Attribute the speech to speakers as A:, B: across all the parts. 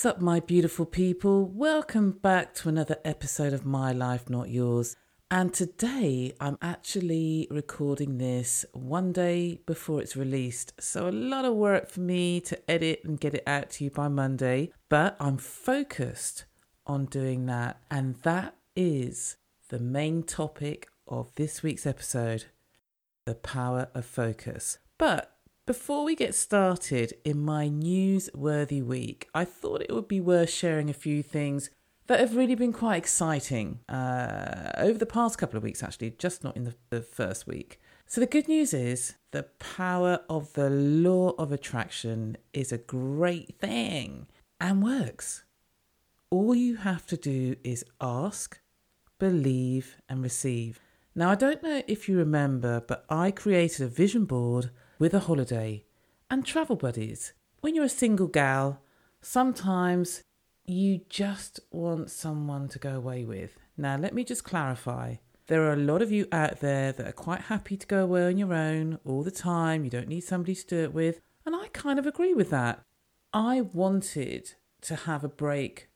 A: What's up, my beautiful people? Welcome back to another episode of My Life, Not Yours. And today I'm actually recording this one day before it's released. So, a lot of work for me to edit and get it out to you by Monday. But I'm focused on doing that. And that is the main topic of this week's episode the power of focus. But before we get started in my newsworthy week, I thought it would be worth sharing a few things that have really been quite exciting uh, over the past couple of weeks, actually, just not in the, the first week. So, the good news is the power of the law of attraction is a great thing and works. All you have to do is ask, believe, and receive. Now, I don't know if you remember, but I created a vision board with a holiday and travel buddies. When you're a single gal, sometimes you just want someone to go away with. Now, let me just clarify. There are a lot of you out there that are quite happy to go away on your own all the time. You don't need somebody to do it with. And I kind of agree with that. I wanted to have a break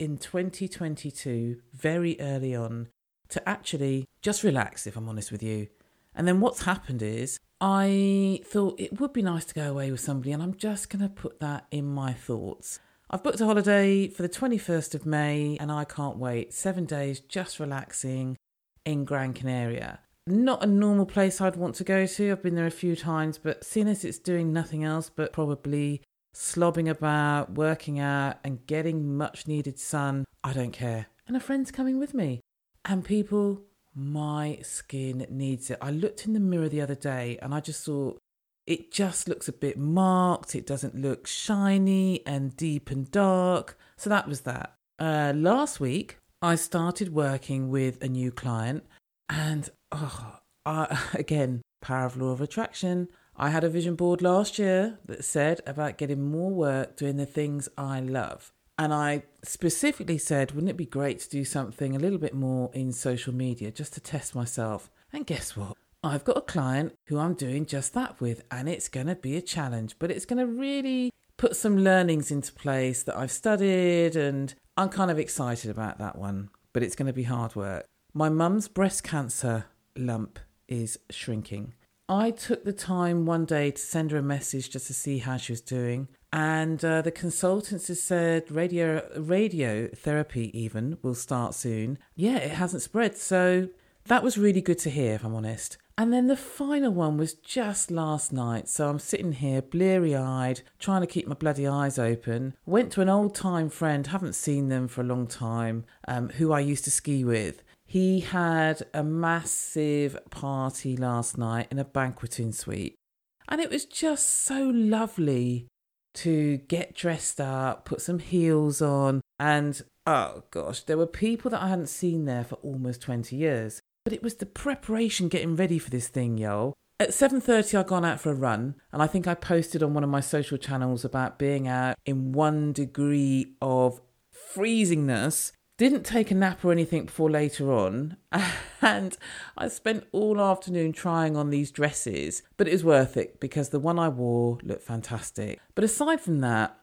A: in 2022, very early on, to actually just relax, if I'm honest with you. And then what's happened is I thought it would be nice to go away with somebody, and I'm just going to put that in my thoughts. I've booked a holiday for the 21st of May, and I can't wait. Seven days just relaxing in Gran Canaria. Not a normal place I'd want to go to. I've been there a few times, but seeing as it's doing nothing else but probably slobbing about, working out, and getting much needed sun, I don't care. And a friend's coming with me. And people, my skin needs it. I looked in the mirror the other day and I just thought, it just looks a bit marked. It doesn't look shiny and deep and dark. So that was that. Uh, last week, I started working with a new client, and oh, I, again, power of law of attraction. I had a vision board last year that said about getting more work doing the things I love. And I specifically said, wouldn't it be great to do something a little bit more in social media just to test myself? And guess what? I've got a client who I'm doing just that with, and it's going to be a challenge, but it's going to really put some learnings into place that I've studied, and I'm kind of excited about that one, but it's going to be hard work. My mum's breast cancer lump is shrinking. I took the time one day to send her a message just to see how she was doing. And uh, the consultants said radio radio therapy even will start soon. Yeah, it hasn't spread, so that was really good to hear, if I'm honest. And then the final one was just last night. So I'm sitting here bleary eyed, trying to keep my bloody eyes open. Went to an old time friend, haven't seen them for a long time, um, who I used to ski with. He had a massive party last night in a banqueting suite. And it was just so lovely to get dressed up, put some heels on, and oh gosh, there were people that I hadn't seen there for almost 20 years. But it was the preparation getting ready for this thing, yo. At 7:30 I'd gone out for a run and I think I posted on one of my social channels about being out in 1 degree of freezingness. Didn't take a nap or anything before later on, and I spent all afternoon trying on these dresses, but it was worth it because the one I wore looked fantastic. But aside from that,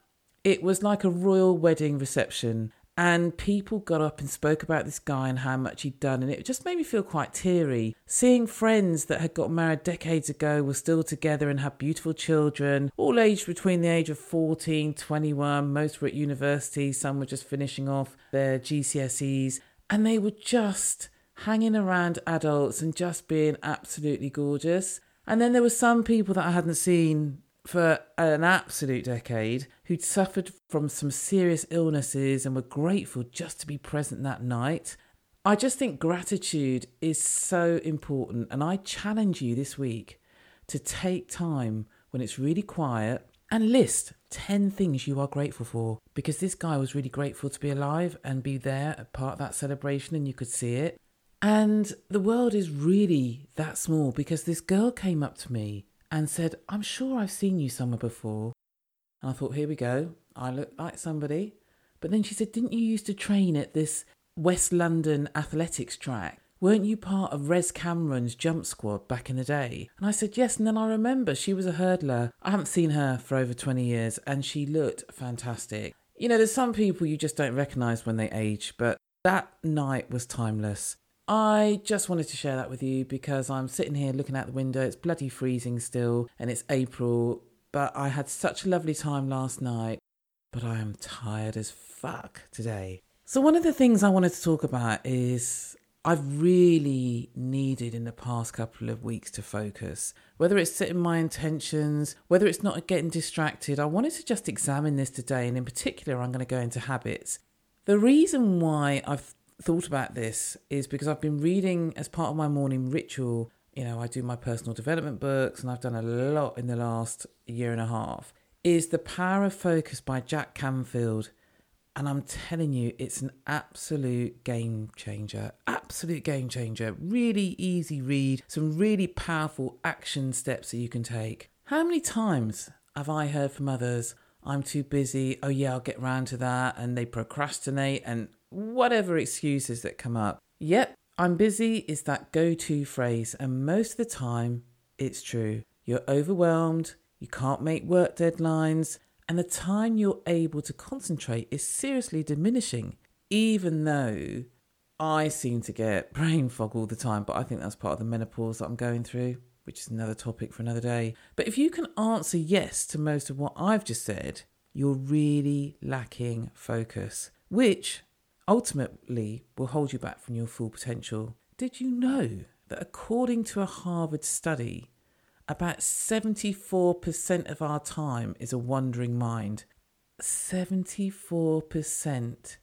A: it was like a royal wedding reception and people got up and spoke about this guy and how much he'd done. And it just made me feel quite teary. Seeing friends that had got married decades ago were still together and had beautiful children, all aged between the age of 14, 21. Most were at university, some were just finishing off their GCSEs. And they were just hanging around adults and just being absolutely gorgeous. And then there were some people that I hadn't seen for an absolute decade who'd suffered from some serious illnesses and were grateful just to be present that night. I just think gratitude is so important, and I challenge you this week to take time when it's really quiet and list 10 things you are grateful for because this guy was really grateful to be alive and be there at part of that celebration and you could see it. And the world is really that small because this girl came up to me and said, I'm sure I've seen you somewhere before. And I thought, here we go. I look like somebody. But then she said, Didn't you used to train at this West London athletics track? Weren't you part of Res Cameron's jump squad back in the day? And I said, Yes. And then I remember she was a hurdler. I haven't seen her for over 20 years and she looked fantastic. You know, there's some people you just don't recognize when they age, but that night was timeless. I just wanted to share that with you because I'm sitting here looking out the window. It's bloody freezing still and it's April, but I had such a lovely time last night. But I am tired as fuck today. So, one of the things I wanted to talk about is I've really needed in the past couple of weeks to focus. Whether it's setting my intentions, whether it's not getting distracted, I wanted to just examine this today. And in particular, I'm going to go into habits. The reason why I've thought about this is because I've been reading as part of my morning ritual. You know, I do my personal development books and I've done a lot in the last year and a half. Is The Power of Focus by Jack Canfield. And I'm telling you, it's an absolute game changer. Absolute game changer. Really easy read, some really powerful action steps that you can take. How many times have I heard from others, I'm too busy, oh yeah, I'll get round to that, and they procrastinate and whatever excuses that come up. Yep, I'm busy is that go to phrase, and most of the time it's true. You're overwhelmed, you can't make work deadlines, and the time you're able to concentrate is seriously diminishing, even though I seem to get brain fog all the time, but I think that's part of the menopause that I'm going through, which is another topic for another day. But if you can answer yes to most of what I've just said, you're really lacking focus, which ultimately will hold you back from your full potential. Did you know that according to a Harvard study, about 74% of our time is a wandering mind. 74%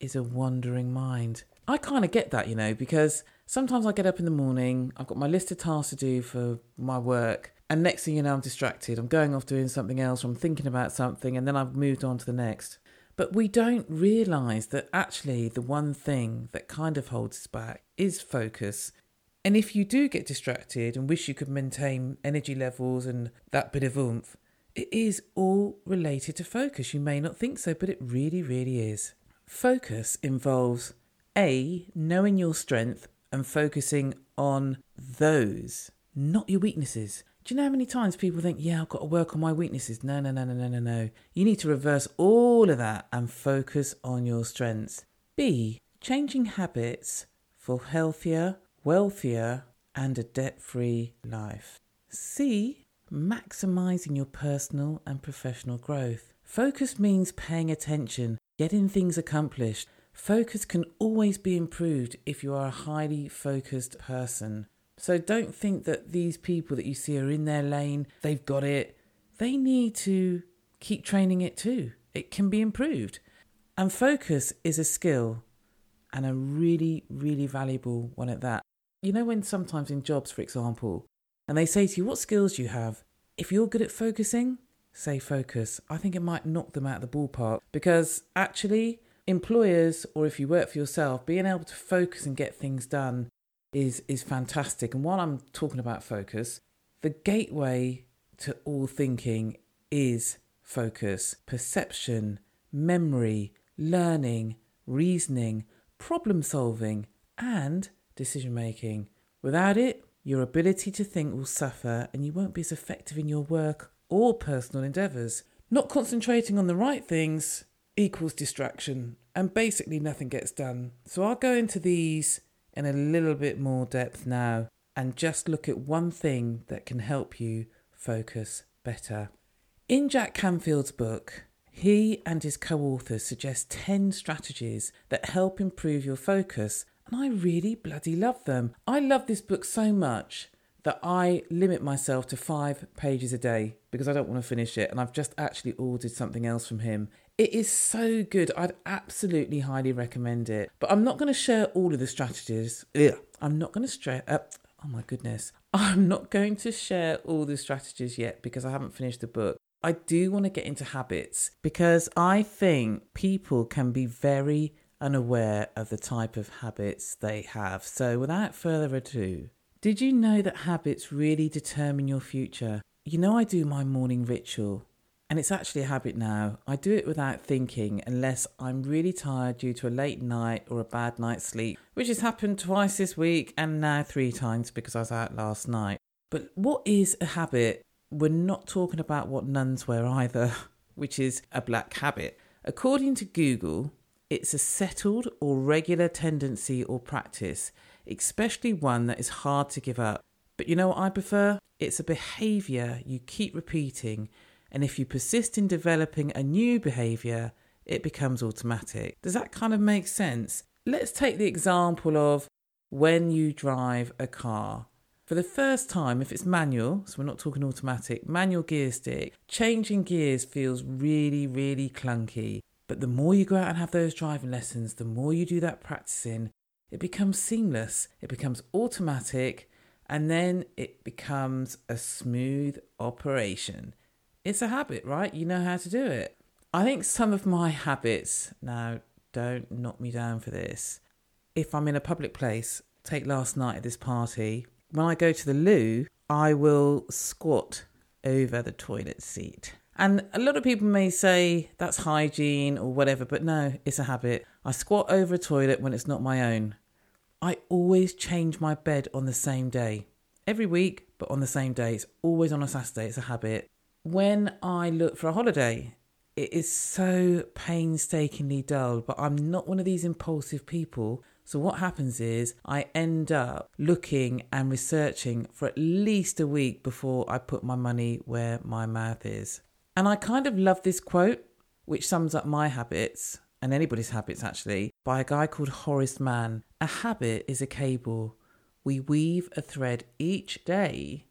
A: is a wandering mind. I kind of get that, you know, because sometimes I get up in the morning, I've got my list of tasks to do for my work, and next thing you know, I'm distracted. I'm going off doing something else, or I'm thinking about something, and then I've moved on to the next. But we don't realise that actually the one thing that kind of holds us back is focus. And if you do get distracted and wish you could maintain energy levels and that bit of oomph, it is all related to focus. You may not think so, but it really, really is. Focus involves A, knowing your strength and focusing on those, not your weaknesses. Do you know how many times people think, yeah, I've got to work on my weaknesses? No, no, no, no, no, no, no. You need to reverse all of that and focus on your strengths. B, changing habits for healthier, wealthier, and a debt free life. C. Maximizing your personal and professional growth. Focus means paying attention, getting things accomplished. Focus can always be improved if you are a highly focused person. So don't think that these people that you see are in their lane, they've got it. They need to keep training it too. It can be improved. And focus is a skill and a really, really valuable one at that. You know, when sometimes in jobs, for example, and they say to you, What skills do you have? If you're good at focusing, say focus. I think it might knock them out of the ballpark because actually, employers, or if you work for yourself, being able to focus and get things done is, is fantastic. And while I'm talking about focus, the gateway to all thinking is focus, perception, memory, learning, reasoning, problem solving, and decision making. Without it, your ability to think will suffer and you won't be as effective in your work or personal endeavours. Not concentrating on the right things equals distraction, and basically nothing gets done. So I'll go into these in a little bit more depth now and just look at one thing that can help you focus better. In Jack Canfield's book, he and his co authors suggest 10 strategies that help improve your focus and I really bloody love them. I love this book so much that I limit myself to five pages a day because I don't want to finish it. And I've just actually ordered something else from him. It is so good. I'd absolutely highly recommend it. But I'm not going to share all of the strategies. Ugh. I'm not going to stress. Uh, oh my goodness. I'm not going to share all the strategies yet because I haven't finished the book. I do want to get into habits because I think people can be very unaware of the type of habits they have. So, without further ado, did you know that habits really determine your future? You know, I do my morning ritual, and it's actually a habit now. I do it without thinking unless I'm really tired due to a late night or a bad night's sleep, which has happened twice this week and now three times because I was out last night. But what is a habit? We're not talking about what nuns wear either, which is a black habit. According to Google, it's a settled or regular tendency or practice, especially one that is hard to give up. But you know what I prefer? It's a behavior you keep repeating, and if you persist in developing a new behavior, it becomes automatic. Does that kind of make sense? Let's take the example of when you drive a car. For the first time, if it's manual, so we're not talking automatic, manual gear stick, changing gears feels really, really clunky. But the more you go out and have those driving lessons, the more you do that practicing, it becomes seamless, it becomes automatic, and then it becomes a smooth operation. It's a habit, right? You know how to do it. I think some of my habits, now don't knock me down for this. If I'm in a public place, take last night at this party, when I go to the loo, I will squat over the toilet seat. And a lot of people may say that's hygiene or whatever, but no, it's a habit. I squat over a toilet when it's not my own. I always change my bed on the same day. Every week, but on the same day. It's always on a Saturday. It's a habit. When I look for a holiday, it is so painstakingly dull, but I'm not one of these impulsive people so, what happens is I end up looking and researching for at least a week before I put my money where my mouth is. And I kind of love this quote, which sums up my habits and anybody's habits actually, by a guy called Horace Mann. A habit is a cable. We weave a thread each day,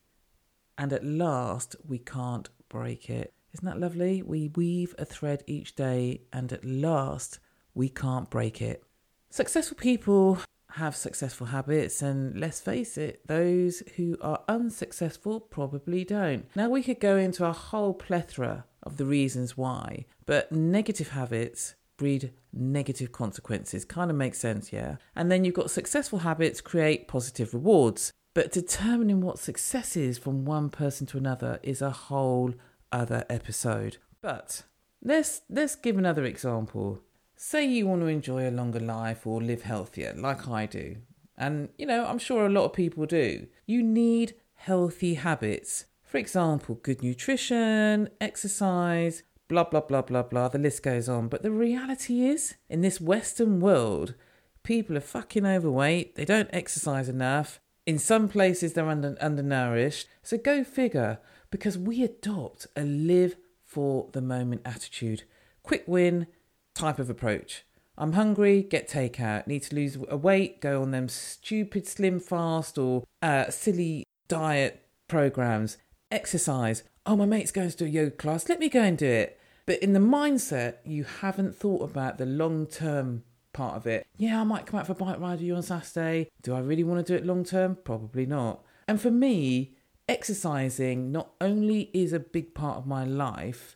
A: and at last we can't break it. Isn't that lovely? We weave a thread each day, and at last we can't break it. Successful people have successful habits, and let's face it, those who are unsuccessful probably don't. Now, we could go into a whole plethora of the reasons why, but negative habits breed negative consequences. Kind of makes sense, yeah? And then you've got successful habits create positive rewards. But determining what success is from one person to another is a whole other episode. But let's let's give another example. Say you want to enjoy a longer life or live healthier, like I do. And, you know, I'm sure a lot of people do. You need healthy habits. For example, good nutrition, exercise, blah, blah, blah, blah, blah. The list goes on. But the reality is, in this Western world, people are fucking overweight. They don't exercise enough. In some places, they're under, undernourished. So go figure, because we adopt a live for the moment attitude. Quick win, type of approach. I'm hungry, get takeout. Need to lose a weight, go on them stupid slim fast or uh, silly diet programs. Exercise. Oh, my mate's going to do a yoga class. Let me go and do it. But in the mindset, you haven't thought about the long term part of it. Yeah, I might come out for a bike ride with you on Saturday. Do I really want to do it long term? Probably not. And for me, exercising not only is a big part of my life,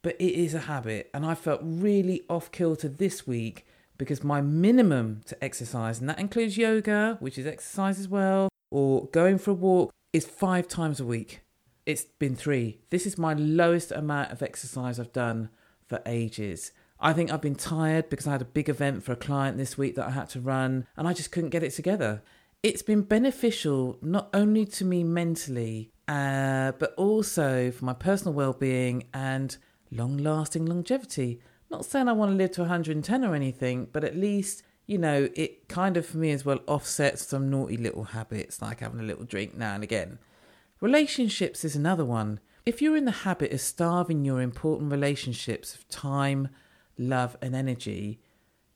A: but it is a habit. And I felt really off kilter this week because my minimum to exercise, and that includes yoga, which is exercise as well, or going for a walk, is five times a week. It's been three. This is my lowest amount of exercise I've done for ages. I think I've been tired because I had a big event for a client this week that I had to run and I just couldn't get it together. It's been beneficial not only to me mentally, uh, but also for my personal well being and long lasting longevity. Not saying I want to live to 110 or anything, but at least, you know, it kind of for me as well offsets some naughty little habits like having a little drink now and again. Relationships is another one. If you're in the habit of starving your important relationships of time, love, and energy,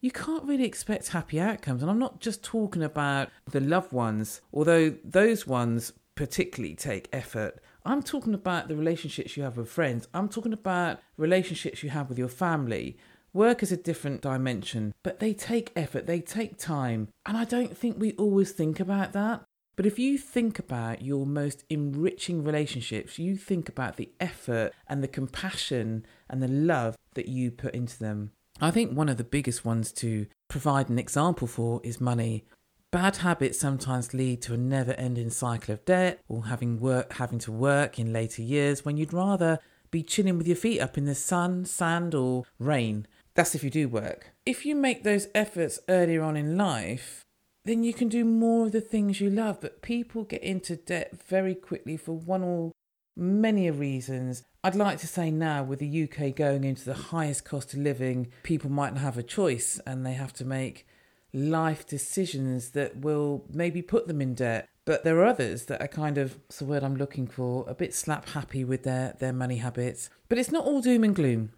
A: you can't really expect happy outcomes. And I'm not just talking about the loved ones, although those ones particularly take effort. I'm talking about the relationships you have with friends. I'm talking about relationships you have with your family. Work is a different dimension, but they take effort, they take time. And I don't think we always think about that. But if you think about your most enriching relationships, you think about the effort and the compassion and the love that you put into them. I think one of the biggest ones to provide an example for is money. Bad habits sometimes lead to a never-ending cycle of debt or having work having to work in later years when you'd rather be chilling with your feet up in the sun, sand or rain. That's if you do work. If you make those efforts earlier on in life, then you can do more of the things you love. But people get into debt very quickly for one or many reasons. I'd like to say now, with the UK going into the highest cost of living, people mightn't have a choice and they have to make life decisions that will maybe put them in debt. But there are others that are kind of, what's the word I'm looking for, a bit slap happy with their, their money habits. But it's not all doom and gloom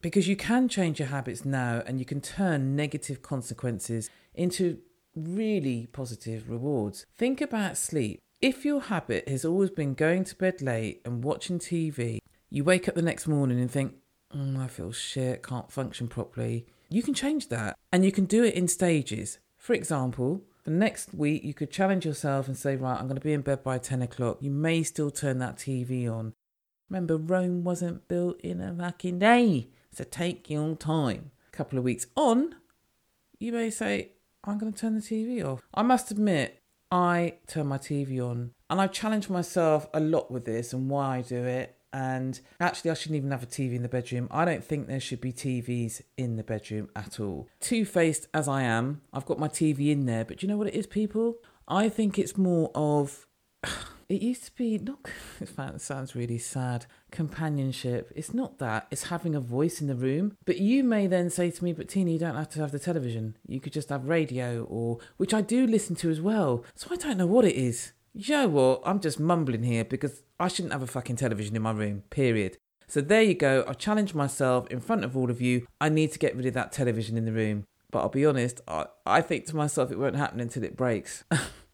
A: because you can change your habits now and you can turn negative consequences into really positive rewards. Think about sleep. If your habit has always been going to bed late and watching TV, you wake up the next morning and think, mm, I feel shit, can't function properly. You can change that and you can do it in stages. For example, the next week you could challenge yourself and say, Right, I'm going to be in bed by 10 o'clock. You may still turn that TV on. Remember, Rome wasn't built in a fucking day, so take your time. A couple of weeks on, you may say, I'm going to turn the TV off. I must admit, I turn my TV on and I've challenged myself a lot with this and why I do it. And actually, I shouldn't even have a TV in the bedroom. I don't think there should be TVs in the bedroom at all. Two faced as I am, I've got my TV in there, but do you know what it is, people? I think it's more of. It used to be not. Sounds really sad. Companionship. It's not that. It's having a voice in the room. But you may then say to me, "But Tina, you don't have to have the television. You could just have radio, or which I do listen to as well. So I don't know what it is. You know what? I'm just mumbling here because I shouldn't have a fucking television in my room. Period. So there you go. I challenge myself in front of all of you. I need to get rid of that television in the room. But I'll be honest. I, I think to myself, it won't happen until it breaks.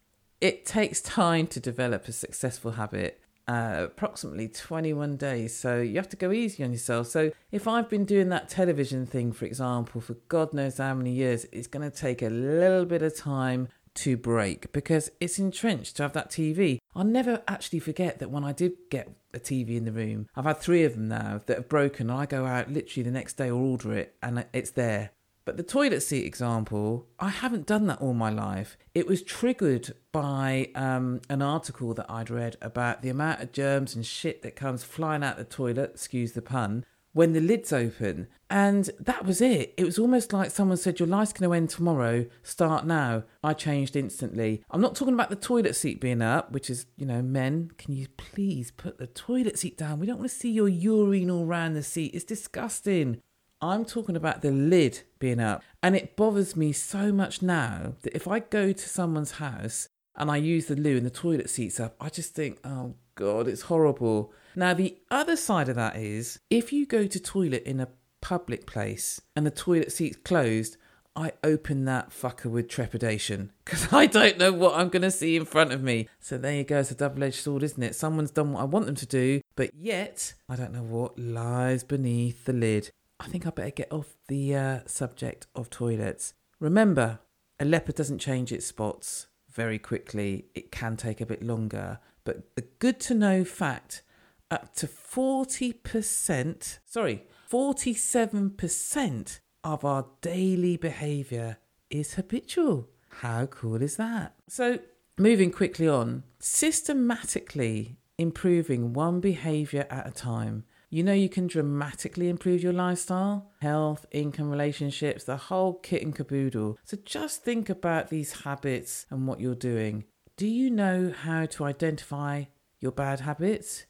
A: It takes time to develop a successful habit, uh, approximately 21 days. So you have to go easy on yourself. So if I've been doing that television thing, for example, for God knows how many years, it's going to take a little bit of time to break because it's entrenched to have that TV. I'll never actually forget that when I did get a TV in the room, I've had three of them now that have broken. And I go out literally the next day or order it and it's there. But the toilet seat example, I haven't done that all my life. It was triggered by um, an article that I'd read about the amount of germs and shit that comes flying out the toilet, excuse the pun, when the lid's open. And that was it. It was almost like someone said, Your life's going to end tomorrow, start now. I changed instantly. I'm not talking about the toilet seat being up, which is, you know, men, can you please put the toilet seat down? We don't want to see your urine all around the seat. It's disgusting. I'm talking about the lid being up. And it bothers me so much now that if I go to someone's house and I use the loo and the toilet seats up, I just think, oh God, it's horrible. Now, the other side of that is if you go to toilet in a public place and the toilet seat's closed, I open that fucker with trepidation because I don't know what I'm going to see in front of me. So there you go. It's a double edged sword, isn't it? Someone's done what I want them to do, but yet I don't know what lies beneath the lid. I think I better get off the uh, subject of toilets. Remember, a leopard doesn't change its spots very quickly, it can take a bit longer. But the good to know fact up to 40%, sorry, 47% of our daily behaviour is habitual. How cool is that? So, moving quickly on, systematically improving one behaviour at a time you know you can dramatically improve your lifestyle, health, income, relationships, the whole kit and caboodle. So just think about these habits and what you're doing. Do you know how to identify your bad habits?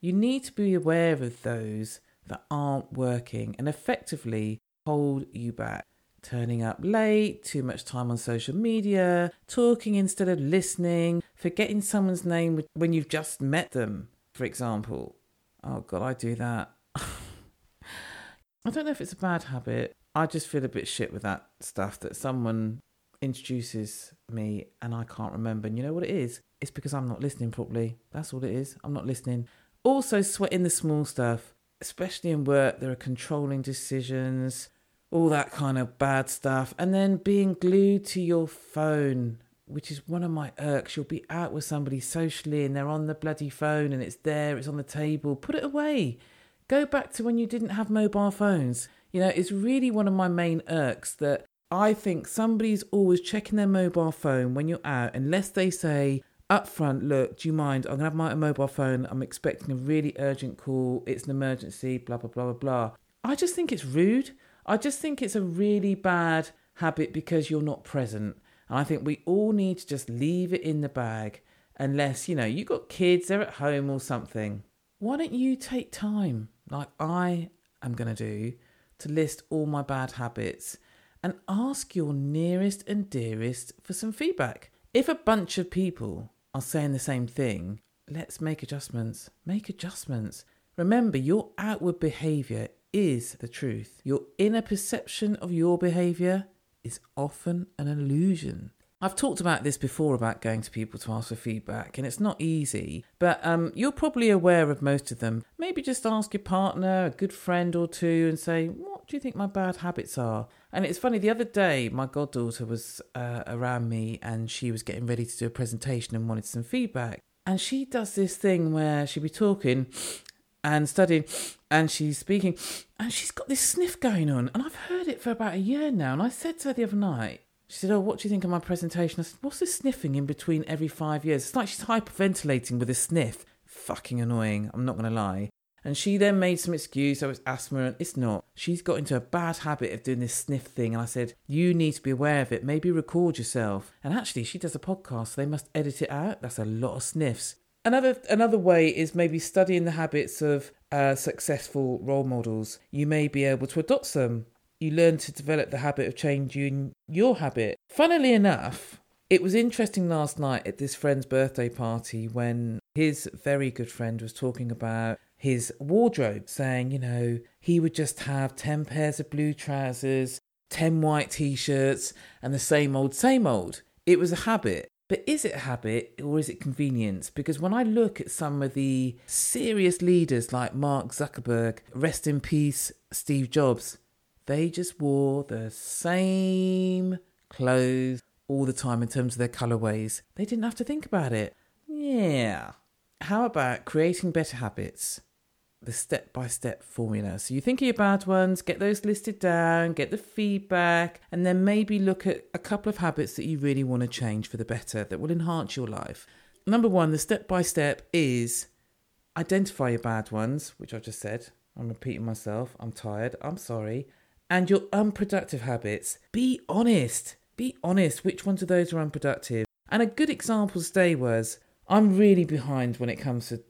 A: You need to be aware of those that aren't working and effectively hold you back. Turning up late, too much time on social media, talking instead of listening, forgetting someone's name when you've just met them, for example. Oh god, I do that. I don't know if it's a bad habit. I just feel a bit shit with that stuff that someone introduces me and I can't remember. And you know what it is? It's because I'm not listening properly. That's all it is. I'm not listening. Also, sweating the small stuff, especially in work, there are controlling decisions, all that kind of bad stuff. And then being glued to your phone which is one of my irks. You'll be out with somebody socially and they're on the bloody phone and it's there, it's on the table. Put it away. Go back to when you didn't have mobile phones. You know, it's really one of my main irks that I think somebody's always checking their mobile phone when you're out, unless they say up front, look, do you mind? I'm going to have my mobile phone. I'm expecting a really urgent call. It's an emergency, blah, blah, blah, blah, blah. I just think it's rude. I just think it's a really bad habit because you're not present. And I think we all need to just leave it in the bag unless, you know, you've got kids, they're at home or something. why don't you take time, like I am going to do, to list all my bad habits and ask your nearest and dearest for some feedback? If a bunch of people are saying the same thing, let's make adjustments. Make adjustments. Remember, your outward behavior is the truth. Your inner perception of your behavior is often an illusion. I've talked about this before about going to people to ask for feedback, and it's not easy, but um, you're probably aware of most of them. Maybe just ask your partner, a good friend or two, and say, What do you think my bad habits are? And it's funny, the other day, my goddaughter was uh, around me and she was getting ready to do a presentation and wanted some feedback. And she does this thing where she'll be talking and studying and she's speaking and she's got this sniff going on. And I've heard it for about a year now. And I said to her the other night, she said, Oh, what do you think of my presentation? I said, What's this sniffing in between every five years? It's like she's hyperventilating with a sniff. Fucking annoying, I'm not going to lie. And she then made some excuse, oh, it's asthma, and it's not. She's got into a bad habit of doing this sniff thing. And I said, You need to be aware of it. Maybe record yourself. And actually, she does a podcast, so they must edit it out. That's a lot of sniffs. Another another way is maybe studying the habits of uh, successful role models. You may be able to adopt some you learn to develop the habit of changing your habit. Funnily enough, it was interesting last night at this friend's birthday party when his very good friend was talking about his wardrobe, saying, you know, he would just have 10 pairs of blue trousers, 10 white t shirts, and the same old, same old. It was a habit. But is it habit or is it convenience? Because when I look at some of the serious leaders like Mark Zuckerberg, rest in peace, Steve Jobs, they just wore the same clothes all the time in terms of their colorways. They didn't have to think about it. Yeah. How about creating better habits? The step by step formula. So you think of your bad ones, get those listed down, get the feedback, and then maybe look at a couple of habits that you really want to change for the better that will enhance your life. Number one, the step by step is identify your bad ones, which I've just said. I'm repeating myself. I'm tired. I'm sorry and your unproductive habits, be honest. Be honest which ones of those are unproductive. And a good example today was I'm really behind when it comes to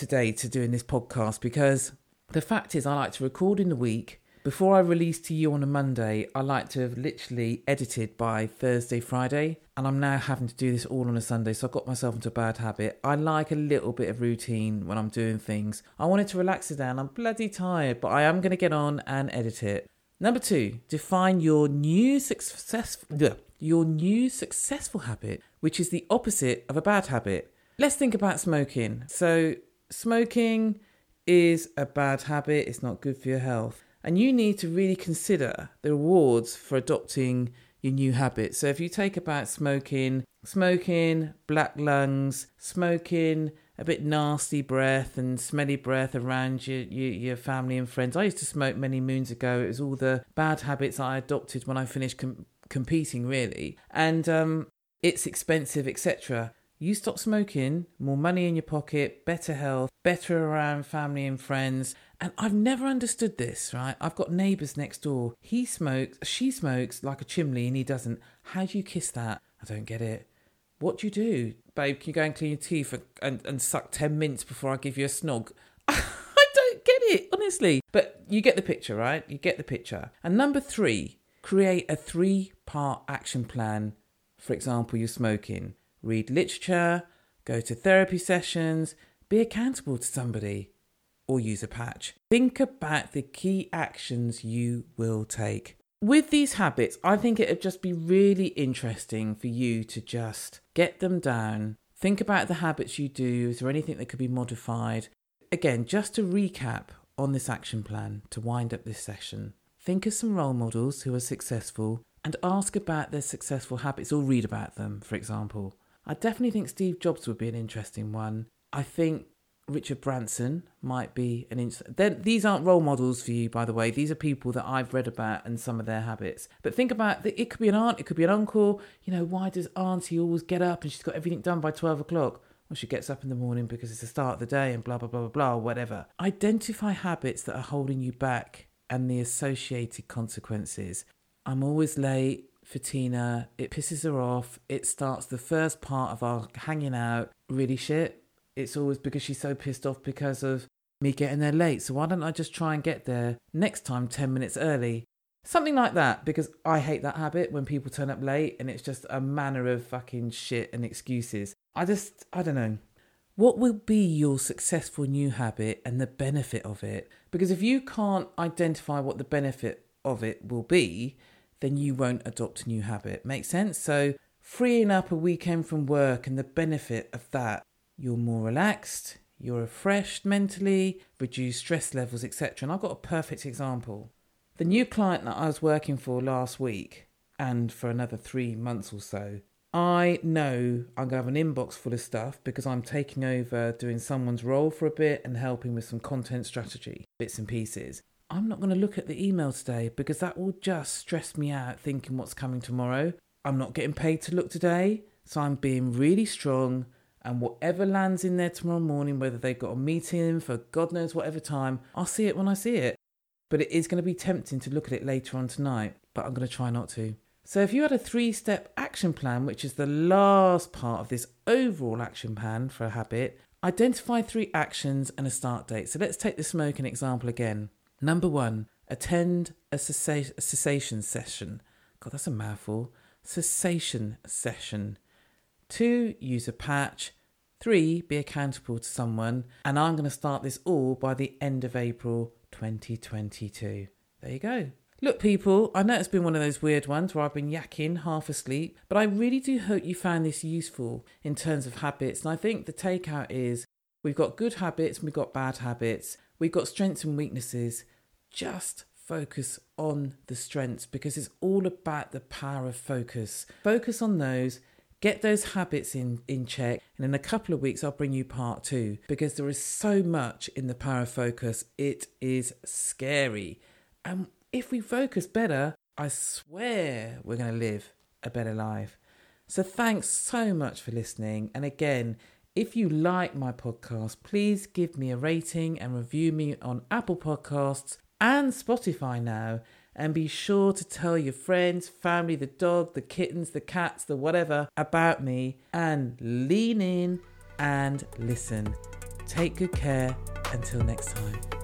A: today to doing this podcast because the fact is I like to record in the week. Before I release to you on a Monday, I like to have literally edited by Thursday, Friday, and I'm now having to do this all on a Sunday, so I got myself into a bad habit. I like a little bit of routine when I'm doing things. I wanted to relax it down. I'm bloody tired, but I am going to get on and edit it. Number two, define your new success your new successful habit, which is the opposite of a bad habit. Let's think about smoking. So, smoking is a bad habit, it's not good for your health. And you need to really consider the rewards for adopting your new habit. So, if you take about smoking, smoking, black lungs, smoking, a bit nasty breath and smelly breath around your, your, your family and friends. I used to smoke many moons ago. It was all the bad habits I adopted when I finished com- competing, really. And um, it's expensive, etc. You stop smoking, more money in your pocket, better health, better around family and friends. And I've never understood this, right? I've got neighbours next door. He smokes, she smokes like a chimney and he doesn't. How do you kiss that? I don't get it. What do you do? Babe, can you go and clean your teeth and, and suck 10 minutes before I give you a snog? I don't get it, honestly. But you get the picture, right? You get the picture. And number three, create a three part action plan. For example, you're smoking. Read literature, go to therapy sessions, be accountable to somebody, or use a patch. Think about the key actions you will take with these habits, I think it would just be really interesting for you to just get them down. Think about the habits you do. Is there anything that could be modified? Again, just to recap on this action plan to wind up this session, think of some role models who are successful and ask about their successful habits or read about them, for example. I definitely think Steve Jobs would be an interesting one. I think Richard Branson might be an interesting. These aren't role models for you, by the way. These are people that I've read about and some of their habits. But think about that. It could be an aunt. It could be an uncle. You know, why does Auntie always get up and she's got everything done by twelve o'clock? Well, she gets up in the morning because it's the start of the day and blah blah blah blah blah. Whatever. Identify habits that are holding you back and the associated consequences. I'm always late for Tina. It pisses her off. It starts the first part of our hanging out really shit it's always because she's so pissed off because of me getting there late. So why don't I just try and get there next time 10 minutes early? Something like that, because I hate that habit when people turn up late and it's just a manner of fucking shit and excuses. I just, I don't know. What will be your successful new habit and the benefit of it? Because if you can't identify what the benefit of it will be, then you won't adopt a new habit. Make sense? So, freeing up a weekend from work and the benefit of that, you're more relaxed, you're refreshed mentally, reduce stress levels, etc. And I've got a perfect example. The new client that I was working for last week and for another three months or so, I know I'm going to have an inbox full of stuff because I'm taking over doing someone's role for a bit and helping with some content strategy, bits and pieces. I'm not going to look at the email today because that will just stress me out thinking what's coming tomorrow. I'm not getting paid to look today, so I'm being really strong. And whatever lands in there tomorrow morning, whether they've got a meeting for God knows whatever time, I'll see it when I see it. But it is going to be tempting to look at it later on tonight, but I'm going to try not to. So, if you had a three step action plan, which is the last part of this overall action plan for a habit, identify three actions and a start date. So, let's take the smoking example again. Number one, attend a, cessa- a cessation session. God, that's a mouthful. Cessation session. Two, use a patch. Three, be accountable to someone. And I'm going to start this all by the end of April 2022. There you go. Look, people, I know it's been one of those weird ones where I've been yakking half asleep, but I really do hope you found this useful in terms of habits. And I think the takeout is we've got good habits and we've got bad habits. We've got strengths and weaknesses. Just focus on the strengths because it's all about the power of focus. Focus on those, get those habits in, in check, and in a couple of weeks, I'll bring you part two because there is so much in the power of focus. It is scary. And if we focus better, I swear we're going to live a better life. So, thanks so much for listening. And again, if you like my podcast, please give me a rating and review me on Apple Podcasts and Spotify now. And be sure to tell your friends, family, the dog, the kittens, the cats, the whatever about me and lean in and listen. Take good care. Until next time.